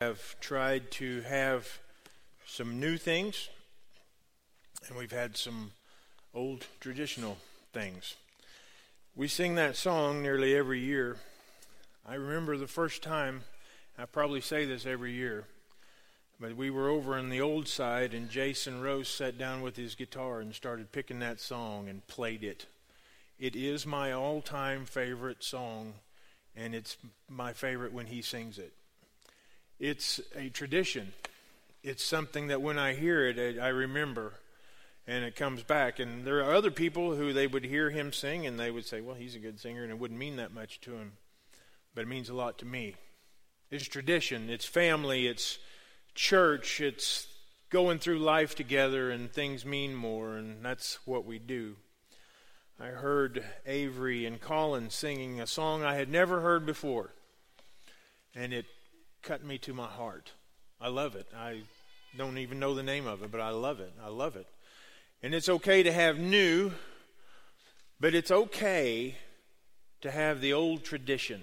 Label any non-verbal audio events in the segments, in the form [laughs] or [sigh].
have tried to have some new things, and we've had some old traditional things. We sing that song nearly every year. I remember the first time, I probably say this every year, but we were over on the old side, and Jason Rose sat down with his guitar and started picking that song and played it. It is my all time favorite song, and it's my favorite when he sings it. It's a tradition. It's something that when I hear it, I remember and it comes back. And there are other people who they would hear him sing and they would say, well, he's a good singer, and it wouldn't mean that much to him. But it means a lot to me. It's tradition, it's family, it's church, it's going through life together, and things mean more, and that's what we do. I heard Avery and Colin singing a song I had never heard before, and it cut me to my heart. I love it. I don't even know the name of it, but I love it. I love it. And it's okay to have new, but it's okay to have the old tradition.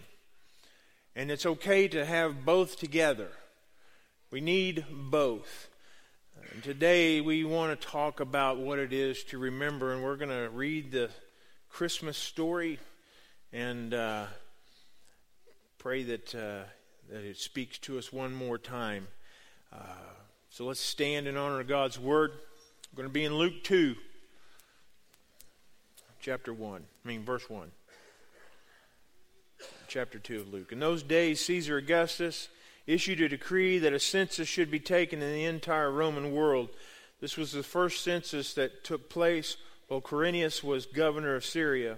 And it's okay to have both together. We need both. And today we want to talk about what it is to remember, and we're going to read the Christmas story and uh, pray that uh, that it speaks to us one more time. Uh, so let's stand in honor of God's word. We're going to be in Luke 2, chapter 1, I mean, verse 1. Chapter 2 of Luke. In those days, Caesar Augustus issued a decree that a census should be taken in the entire Roman world. This was the first census that took place while Quirinius was governor of Syria.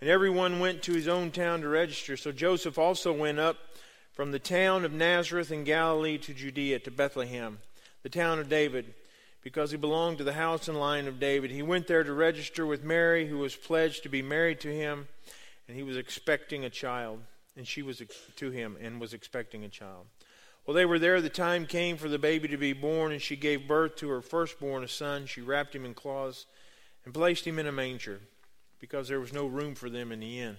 And everyone went to his own town to register. So Joseph also went up from the town of Nazareth in Galilee to Judea to Bethlehem, the town of David, because he belonged to the house and line of David. He went there to register with Mary, who was pledged to be married to him, and he was expecting a child, and she was to him and was expecting a child. While they were there, the time came for the baby to be born, and she gave birth to her firstborn, a son. She wrapped him in cloths and placed him in a manger, because there was no room for them in the inn.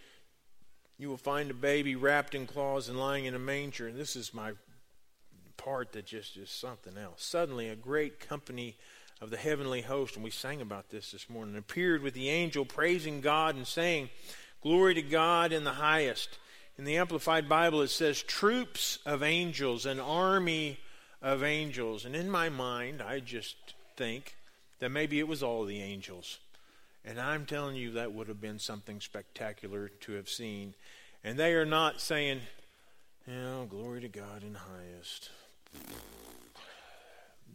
you will find a baby wrapped in cloths and lying in a manger. And this is my part that just is something else. Suddenly, a great company of the heavenly host, and we sang about this this morning, appeared with the angel praising God and saying, Glory to God in the highest. In the Amplified Bible, it says, troops of angels, an army of angels. And in my mind, I just think that maybe it was all the angels. And I'm telling you, that would have been something spectacular to have seen. And they are not saying, know, glory to God in highest.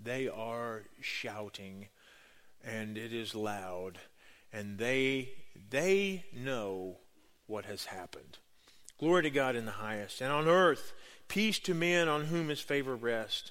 They are shouting, and it is loud, and they they know what has happened. Glory to God in the highest, and on earth peace to men on whom his favor rests.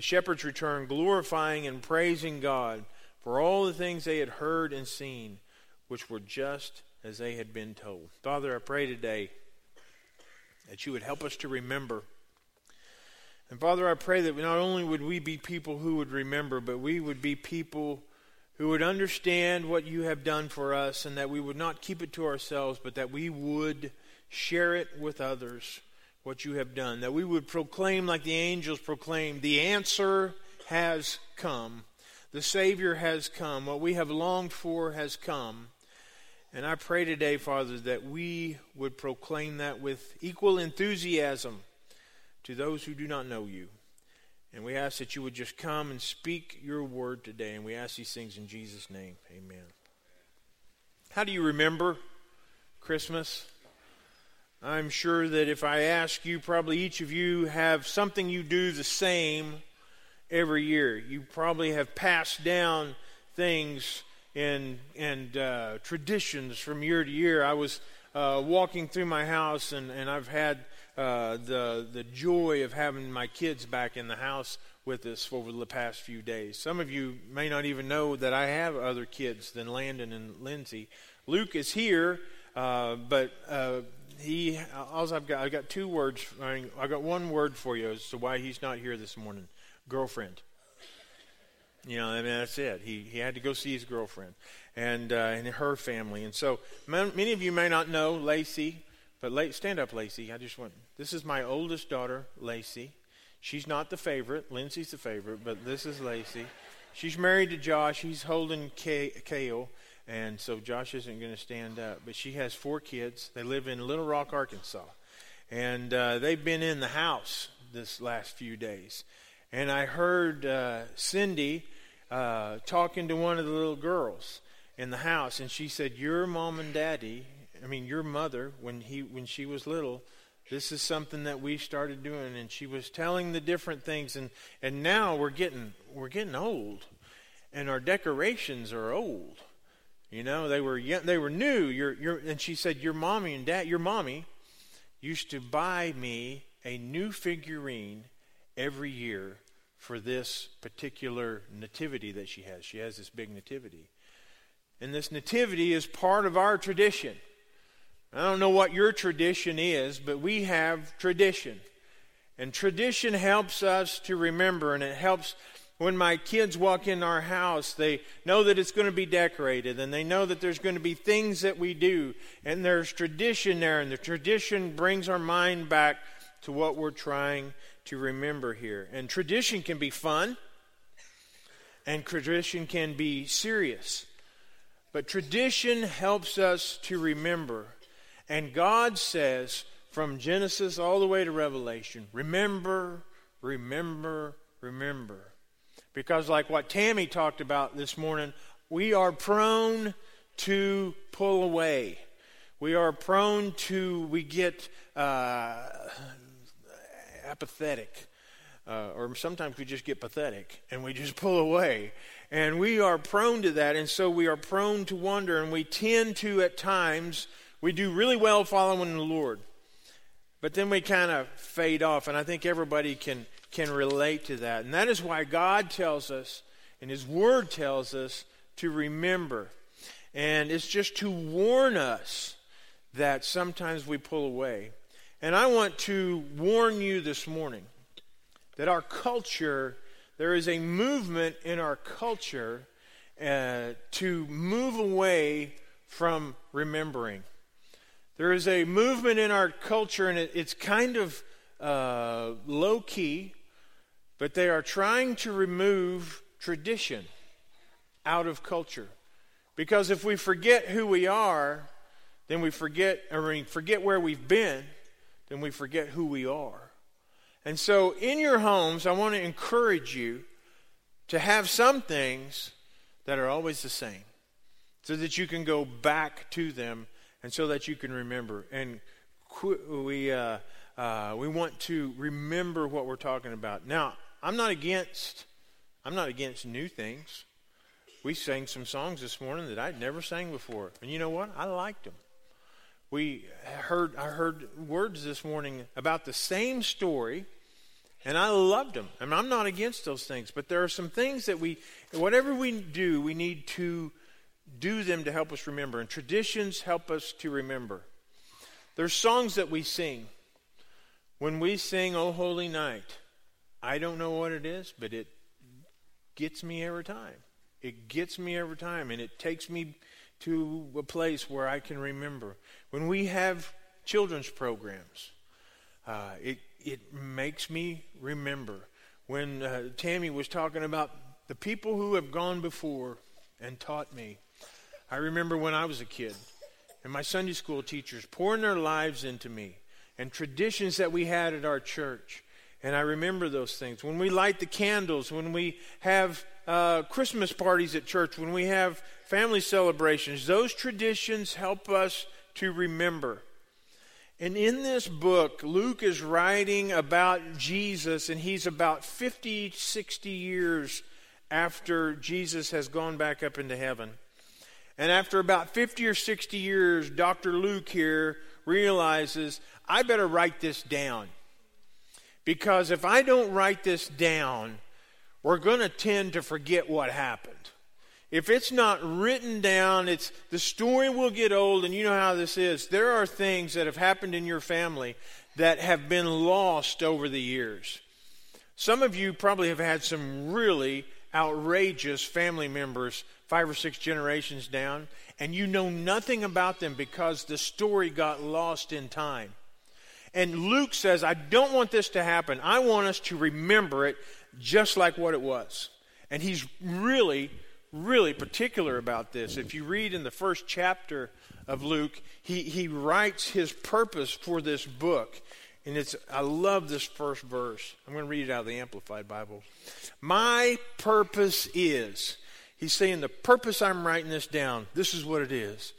The shepherds returned, glorifying and praising God for all the things they had heard and seen, which were just as they had been told. Father, I pray today that you would help us to remember. And Father, I pray that not only would we be people who would remember, but we would be people who would understand what you have done for us and that we would not keep it to ourselves, but that we would share it with others what you have done, that we would proclaim like the angels proclaimed, the answer has come. The Savior has come. What we have longed for has come. And I pray today, Father, that we would proclaim that with equal enthusiasm to those who do not know you. And we ask that you would just come and speak your word today. And we ask these things in Jesus' name. Amen. How do you remember Christmas? I'm sure that if I ask you, probably each of you have something you do the same every year. You probably have passed down things and and uh, traditions from year to year. I was uh, walking through my house, and, and I've had uh, the the joy of having my kids back in the house with us over the past few days. Some of you may not even know that I have other kids than Landon and Lindsay. Luke is here, uh, but uh, he all I've got I've got two words. I, mean, I got one word for you as to why he's not here this morning. Girlfriend. You know, I mean that's it. He he had to go see his girlfriend and uh, and her family. And so many of you may not know Lacey, but La- stand up, Lacey. I just want. This is my oldest daughter, Lacey. She's not the favorite. Lindsay's the favorite, but this is Lacey. She's married to Josh. He's holding K- Kale, and so Josh isn't going to stand up. But she has four kids. They live in Little Rock, Arkansas, and uh, they've been in the house this last few days. And I heard uh, Cindy uh, talking to one of the little girls in the house, and she said, "Your mom and daddy, I mean your mother, when he when she was little." This is something that we started doing, and she was telling the different things, and, and now we're getting we're getting old, and our decorations are old. You know, they were they were new. Your your and she said your mommy and dad, your mommy, used to buy me a new figurine every year for this particular nativity that she has. She has this big nativity. And this nativity is part of our tradition. I don't know what your tradition is, but we have tradition. And tradition helps us to remember, and it helps when my kids walk in our house, they know that it's going to be decorated, and they know that there's going to be things that we do, and there's tradition there, and the tradition brings our mind back to what we're trying to remember here. And tradition can be fun, and tradition can be serious. But tradition helps us to remember. And God says, from Genesis all the way to Revelation, remember, remember, remember. Because, like what Tammy talked about this morning, we are prone to pull away. We are prone to, we get uh, apathetic. Uh, or sometimes we just get pathetic and we just [laughs] pull away. And we are prone to that, and so we are prone to wonder, and we tend to, at times, we do really well following the Lord. But then we kind of fade off, and I think everybody can, can relate to that. And that is why God tells us, and His Word tells us, to remember. And it's just to warn us that sometimes we pull away. And I want to warn you this morning that our culture, there is a movement in our culture uh, to move away from remembering. There is a movement in our culture, and it, it's kind of uh, low key, but they are trying to remove tradition out of culture. Because if we forget who we are, then we forget, or we forget where we've been, then we forget who we are. And so, in your homes, I want to encourage you to have some things that are always the same so that you can go back to them and so that you can remember. And we, uh, uh, we want to remember what we're talking about. Now, I'm not against, I'm not against new things. We sang some songs this morning that I'd never sang before. And you know what? I liked them we heard I heard words this morning about the same story, and I loved them. I mean, I'm not against those things, but there are some things that we, whatever we do, we need to do them to help us remember, and traditions help us to remember. There's songs that we sing. When we sing "Oh Holy Night," I don't know what it is, but it gets me every time. It gets me every time, and it takes me to a place where I can remember. When we have children's programs, uh, it, it makes me remember. When uh, Tammy was talking about the people who have gone before and taught me, I remember when I was a kid and my Sunday school teachers pouring their lives into me and traditions that we had at our church And I remember those things. When we light the candles, when we have uh, Christmas parties at church, when we have family celebrations, those traditions help us to remember. And in this book, Luke is writing about Jesus, and he's about 50, 60 years after Jesus has gone back up into heaven. And after about 50 or 60 years, Dr. Luke here realizes, I better write this down. Because if I don't write this down, we're going to tend to forget what happened. If it's not written down, it's the story will get old and you know how this is. There are things that have happened in your family that have been lost over the years. Some of you probably have had some really outrageous family members 5 or 6 generations down and you know nothing about them because the story got lost in time. And Luke says, I don't want this to happen. I want us to remember it just like what it was. And he's really, really particular about this. If you read in the first chapter of Luke, he, he writes his purpose for this book. And it's, I love this first verse. I'm going to read it out of the Amplified Bible. My purpose is, he's saying the purpose I'm writing this down, this is what it is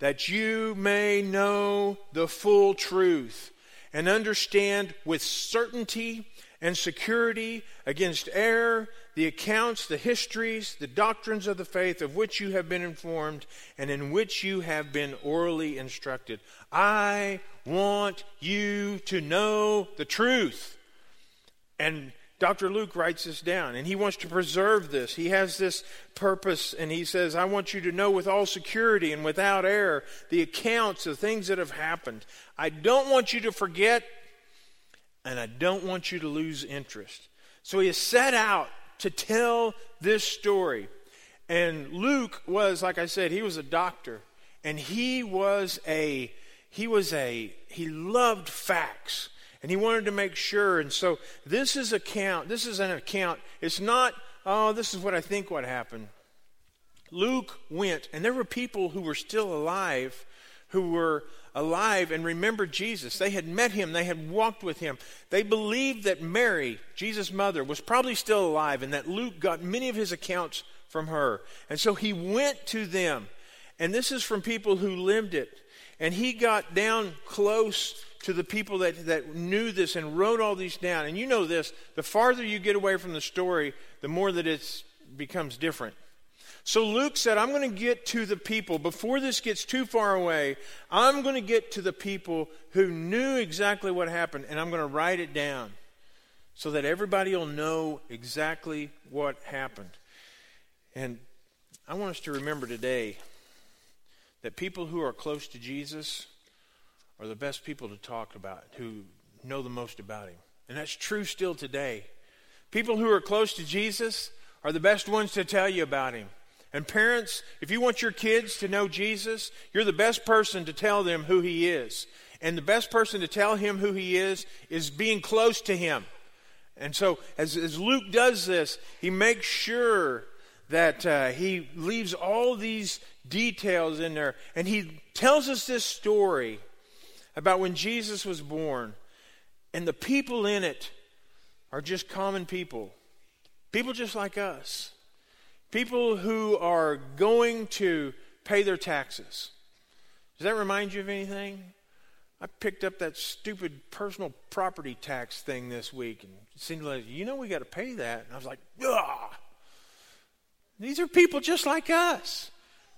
that you may know the full truth and understand with certainty and security against error the accounts, the histories, the doctrines of the faith of which you have been informed and in which you have been orally instructed. I want you to know the truth. And Dr. Luke writes this down, and he wants to preserve this. He has this purpose, and he says, I want you to know with all security and without error the accounts of things that have happened. I don't want you to forget, and I don't want you to lose interest. So he has set out to tell this story. And Luke was, like I said, he was a doctor, and he was a, he was a, he loved facts and he wanted to make sure. And so this is account. This is an account. It's not, oh, this is what I think what happened. Luke went, and there were people who were still alive, who were alive and remembered Jesus. They had met him, they had walked with him. They believed that Mary, Jesus' mother, was probably still alive, and that Luke got many of his accounts from her. And so he went to them. And this is from people who lived it. And he got down close to the people that, that knew this and wrote all these down. And you know this the farther you get away from the story, the more that it becomes different. So Luke said, I'm going to get to the people. Before this gets too far away, I'm going to get to the people who knew exactly what happened, and I'm going to write it down so that everybody will know exactly what happened. And I want us to remember today that people who are close to Jesus are the best people to talk about, who know the most about him. And that's true still today. People who are close to Jesus are the best ones to tell you about him. And parents, if you want your kids to know Jesus, you're the best person to tell them who he is. And the best person to tell him who he is is being close to him. And so, as, as Luke does this, he makes sure that uh, he leaves all these details in there. And he tells us this story about when Jesus was born. And the people in it are just common people, people just like us, people who are going to pay their taxes. Does that remind you of anything? I picked up that stupid personal property tax thing this week, and it seemed like, you know, we got to pay that. And I was like, ah. These are people just like us.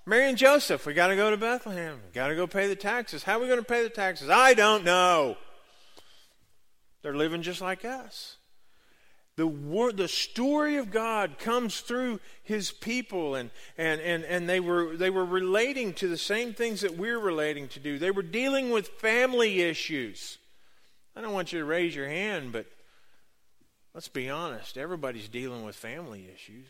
Mary and Joseph, we got to go to Bethlehem. Got to go pay the taxes. How are we going to pay the taxes? I don't know. They're living just like us. The, word, the story of God comes through his people, and, and, and, and they, were, they were relating to the same things that we're relating to do. They were dealing with family issues. I don't want you to raise your hand, but let's be honest. Everybody's dealing with family issues.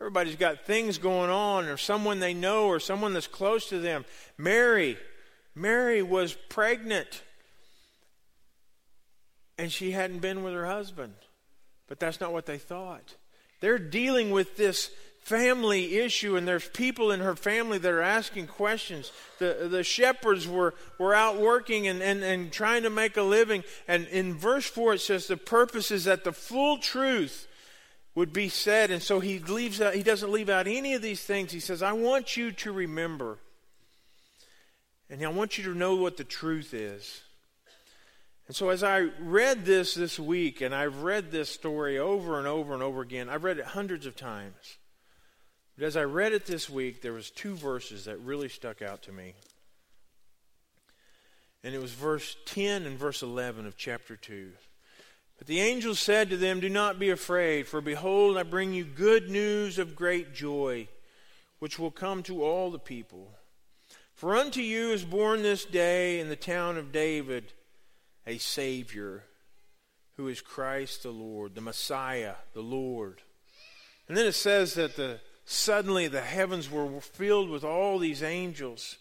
Everybody's got things going on, or someone they know, or someone that's close to them. Mary, Mary was pregnant, and she hadn't been with her husband. But that's not what they thought. They're dealing with this family issue, and there's people in her family that are asking questions. The, the shepherds were, were out working and, and, and trying to make a living. And in verse 4, it says the purpose is that the full truth would be said. And so he leaves out, he doesn't leave out any of these things. He says, I want you to remember. And I want you to know what the truth is. And so, as I read this this week, and I've read this story over and over and over again, I've read it hundreds of times. But as I read it this week, there was two verses that really stuck out to me. And it was verse 10 and verse 11 of chapter 2. But the angel said to them, Do not be afraid, for behold, I bring you good news of great joy, which will come to all the people. For unto you is born this day in the town of David a Savior, who is Christ the Lord, the Messiah, the Lord. And then it says that the Suddenly the heavens were filled with all these angels.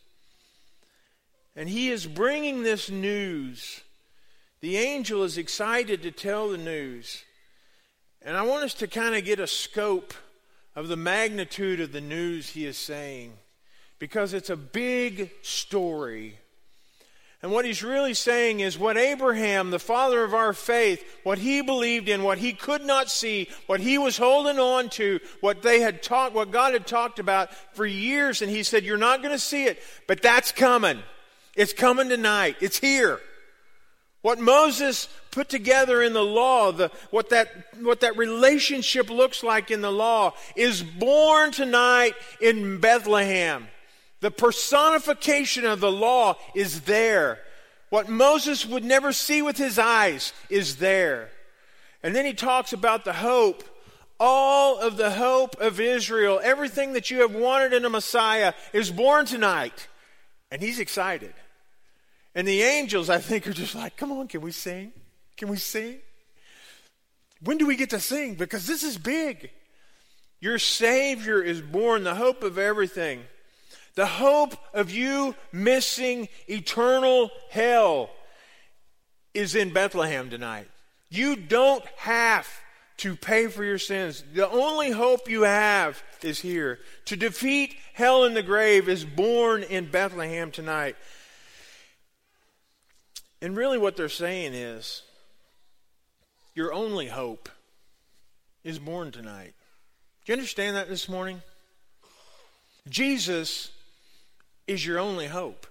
And he is bringing this news. The angel is excited to tell the news. And I want us to kind of get a scope of the magnitude of the news he is saying because it's a big story. And what he's really saying is what Abraham, the father of our faith, what he believed in, what he could not see, what he was holding on to, what they had talked, what God had talked about for years. And he said, You're not going to see it, but that's coming. It's coming tonight. It's here. What Moses put together in the law, the, what, that, what that relationship looks like in the law, is born tonight in Bethlehem. The personification of the law is there. What Moses would never see with his eyes is there. And then he talks about the hope. All of the hope of Israel, everything that you have wanted in a Messiah, is born tonight. And he's excited. And the angels, I think, are just like, come on, can we sing? Can we sing? When do we get to sing? Because this is big. Your Savior is born, the hope of everything. The hope of you missing eternal hell is in Bethlehem tonight. You don't have to pay for your sins. The only hope you have is here. To defeat hell in the grave is born in Bethlehem tonight. And really, what they're saying is your only hope is born tonight. Do you understand that this morning? Jesus is your only hope.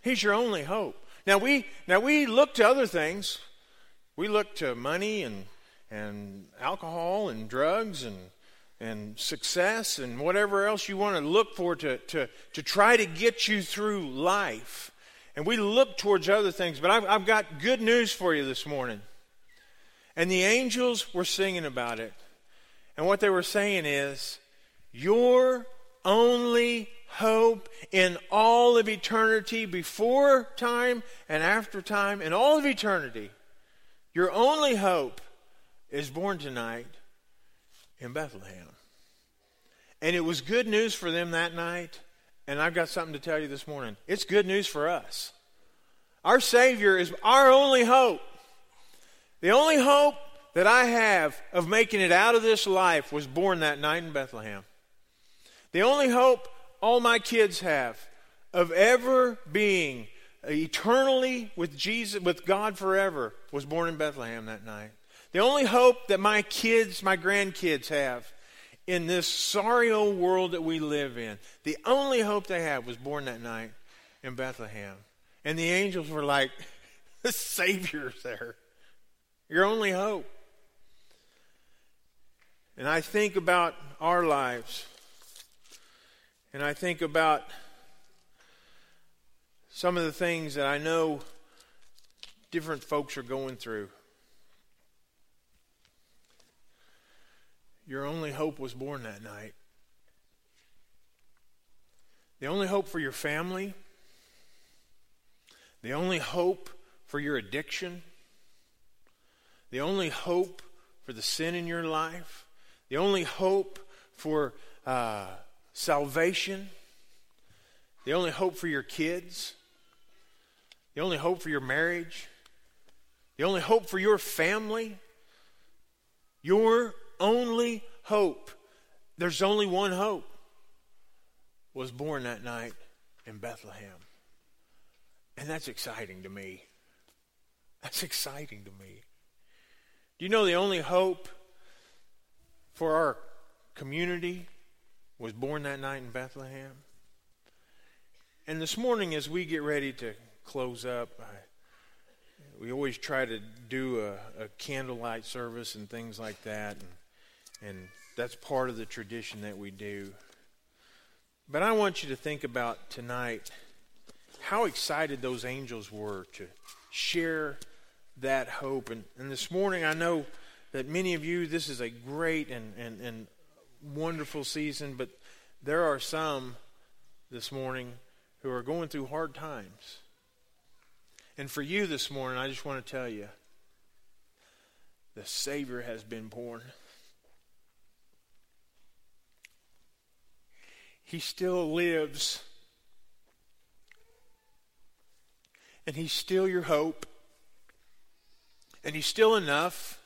He's your only hope. Now we now we look to other things. We look to money and and alcohol and drugs and and success and whatever else you want to look for to, to, to try to get you through life. And we look towards other things. But I've, I've got good news for you this morning. And the angels were singing about it. And what they were saying is, Your only hope in all of eternity, before time and after time, in all of eternity. Your only hope is born tonight in Bethlehem. And it was good news for them that night. And I've got something to tell you this morning. It's good news for us. Our Savior is our only hope. The only hope that I have of making it out of this life was born that night in Bethlehem. The only hope all my kids have of ever being eternally with Jesus, with God forever, was born in Bethlehem that night. The only hope that my kids, my grandkids have in this sorry old world that we live in, the only hope they have was born that night in Bethlehem. And the angels were like, [laughs] the Savior's there. Your only hope. And I think about our lives and I think about some of the things that I know different folks are going through. Your only hope was born that night. The only hope for your family, the only hope for your addiction, the only hope for the sin in your life, the only hope for uh, salvation, the only hope for your kids, the only hope for your marriage, the only hope for your family, your only hope there's only one hope was born that night in Bethlehem. And that's exciting to me. That's exciting to me. Do you know the only hope for our community was born that night in Bethlehem? And this morning, as we get ready to close up, I, we always try to do a, a, candlelight service and things like that, and, and that's part of the tradition that we do. But I want you to think about tonight how excited those angels were to share that hope. And, and this morning, I know that many of you, this is a great and, and, and wonderful season, but there are some this morning who are going through hard times. And for you this morning, I just want to tell you the Savior has been born. He still lives. And He's still your hope. And He's still enough.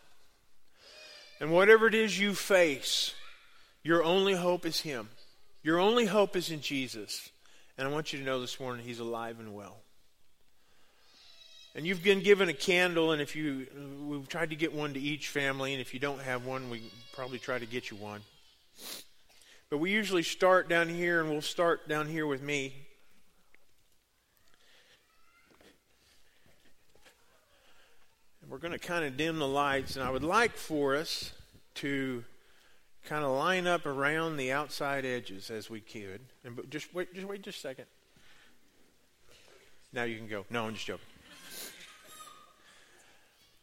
And whatever it is you face, your only hope is Him. Your only hope is in Jesus. And I want you to know this morning He's alive and well. And you've been given a candle, and if you, we've tried to get one to each family, and if you don't have one, we probably try to get you one. But we usually start down here, and we'll start down here with me. And we're going to kind of dim the lights, and I would like for us to kind of line up around the outside edges as we could. And but just wait, just wait just a second. Now you can go. No, I'm just joking.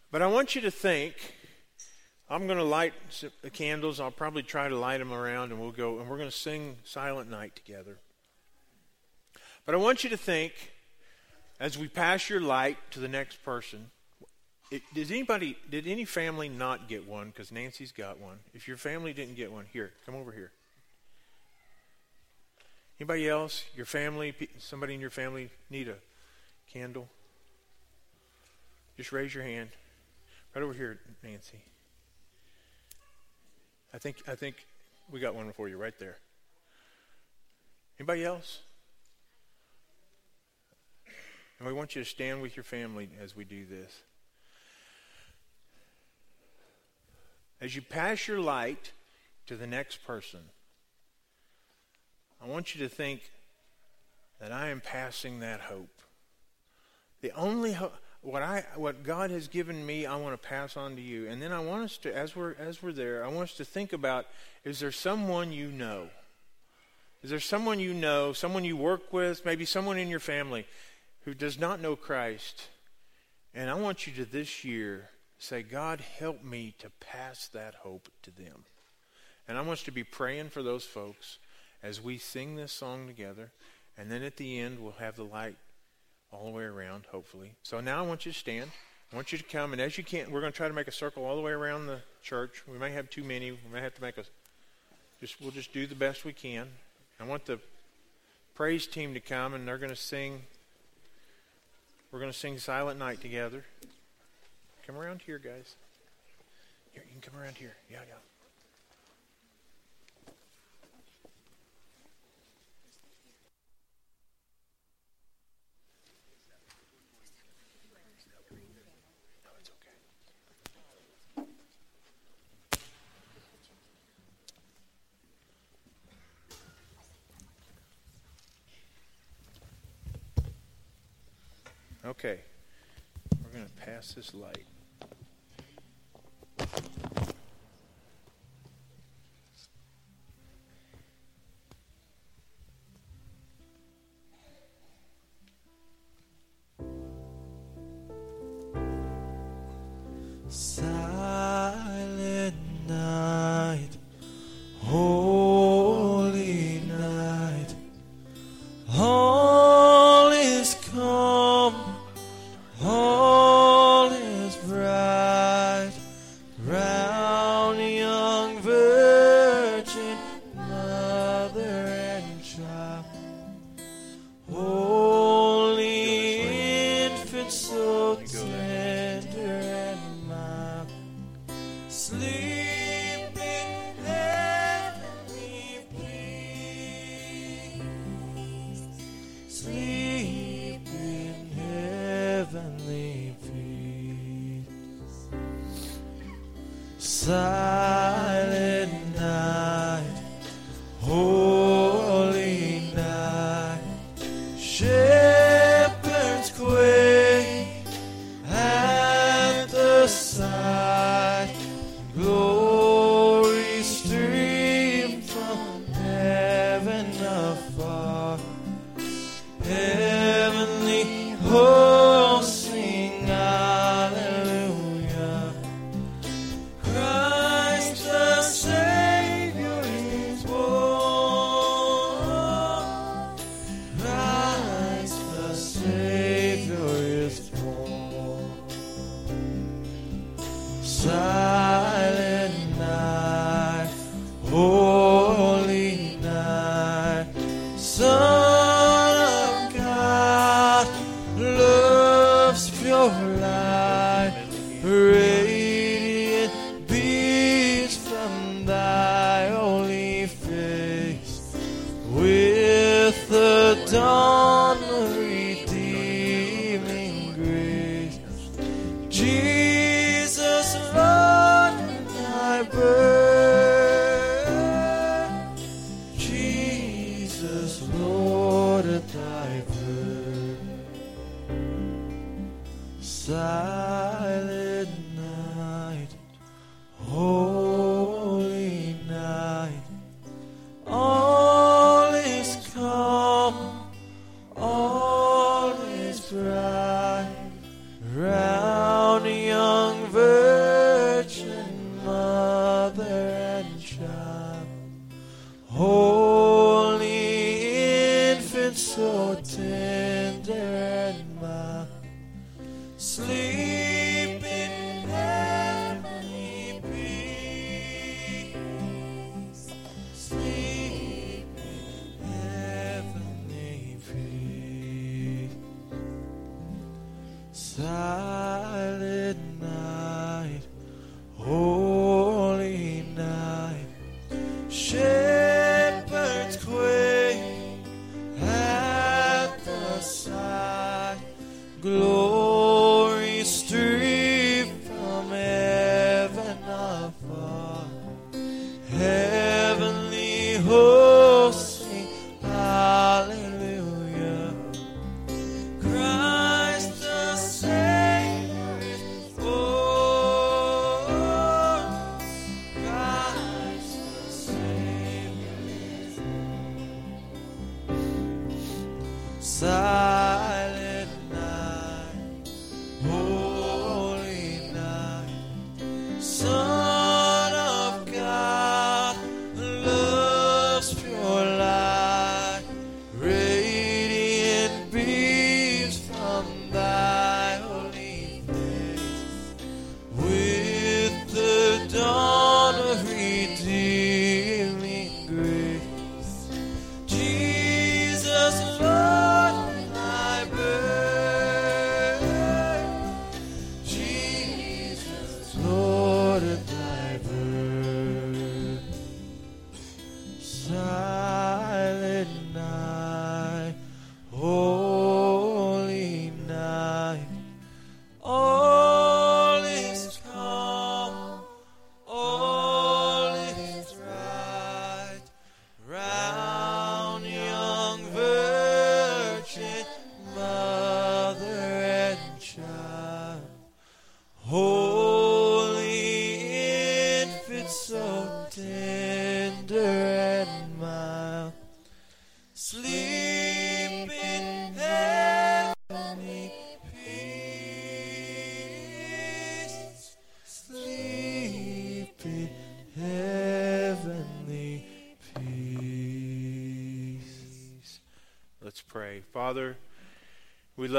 But I want you to think. I'm going to light the candles. I'll probably try to light them around, and we'll go and we're going to sing Silent Night together. But I want you to think, as we pass your light to the next person, it, does anybody, did any family not get one? Because Nancy's got one. If your family didn't get one, here, come over here. Anybody else? Your family, somebody in your family need a candle? Just raise your hand. Right over here, Nancy. I think I think we got one for you right there. Anybody else? And we want you to stand with your family as we do this. As you pass your light to the next person, I want you to think that I am passing that hope. The only hope what I what God has given me, I want to pass on to you. And then I want us to, as we're as we're there, I want us to think about: Is there someone you know? Is there someone you know, someone you work with, maybe someone in your family who does not know Christ? And I want you to this year say, God, help me to pass that hope to them. And I want us to be praying for those folks as we sing this song together. And then at the end, we'll have the light all the way around, hopefully. So now I want you to stand. I want you to come, and as you can, we're going to try to make a circle all the way around the church. We may have too many. We may have to make a. Just we'll just do the best we can. I want the praise team to come, and they're going to sing. We're going to sing "Silent Night" together. Come around here, guys. Here, you can come around here. Yeah, yeah. Okay, we're going to pass this light. Silent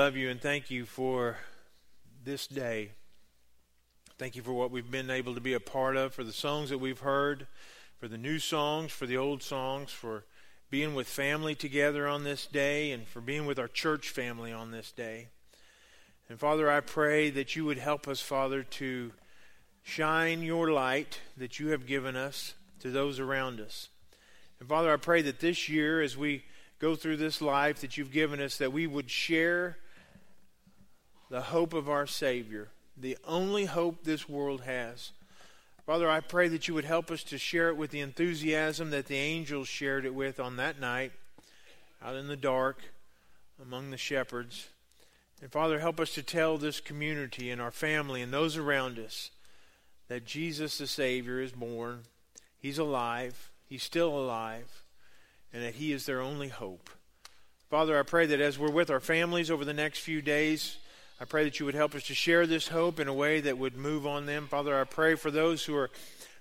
love you and thank you for this day. Thank you for what we've been able to be a part of, for the songs that we've heard, for the new songs, for the old songs, for being with family together on this day, and for being with our church family on this day. And Father, I pray that you would help us, Father, to shine your light that you have given us to those around us. And Father, I pray that this year, as we go through this life that you've given us, that we would share the hope of our Savior, the only hope this world has. Father, I pray that you would help us to share it with the enthusiasm that the angels shared it with on that night, out in the dark, among the shepherds. And Father, help us to tell this community and our family and those around us that Jesus the Savior is born. He's alive. He's still alive. And that He is their only hope. Father, I pray that as we're with our families over the next few days, I pray that you would help us to share this hope in a way that would move on them. Father, I pray for those who are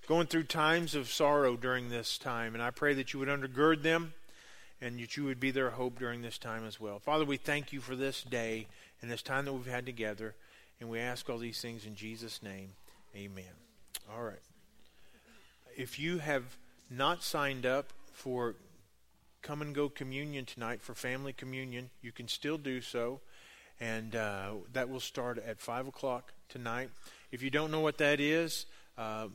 going through times of sorrow during this time, and I pray that you would undergird them and that you would be their hope during this time as well. Father, we thank you for this day and this time that we've had together, and we ask all these things in Jesus' name. Amen. All right. If you have not signed up for come and go communion tonight for family communion, you can still do so. And uh, that will start at 5 o'clock tonight. If you don't know what that is, uh,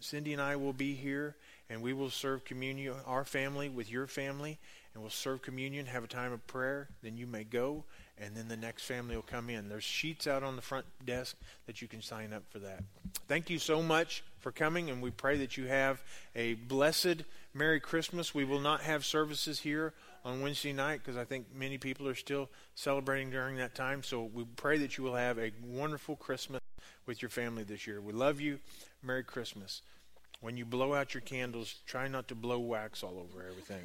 Cindy and I will be here and we will serve communion, our family with your family, and we'll serve communion, have a time of prayer. Then you may go, and then the next family will come in. There's sheets out on the front desk that you can sign up for that. Thank you so much for coming, and we pray that you have a blessed Merry Christmas. We will not have services here on Wednesday night because I think many people are still celebrating during that time. So we pray that you will have a wonderful Christmas with your family this year. We love you. Merry Christmas. When you blow out your candles, try not to blow wax all over everything.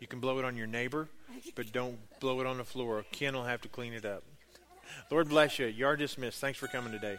You can blow it on your neighbor, but don't blow it on the floor. Ken will have to clean it up. Lord bless you. You are dismissed. Thanks for coming today.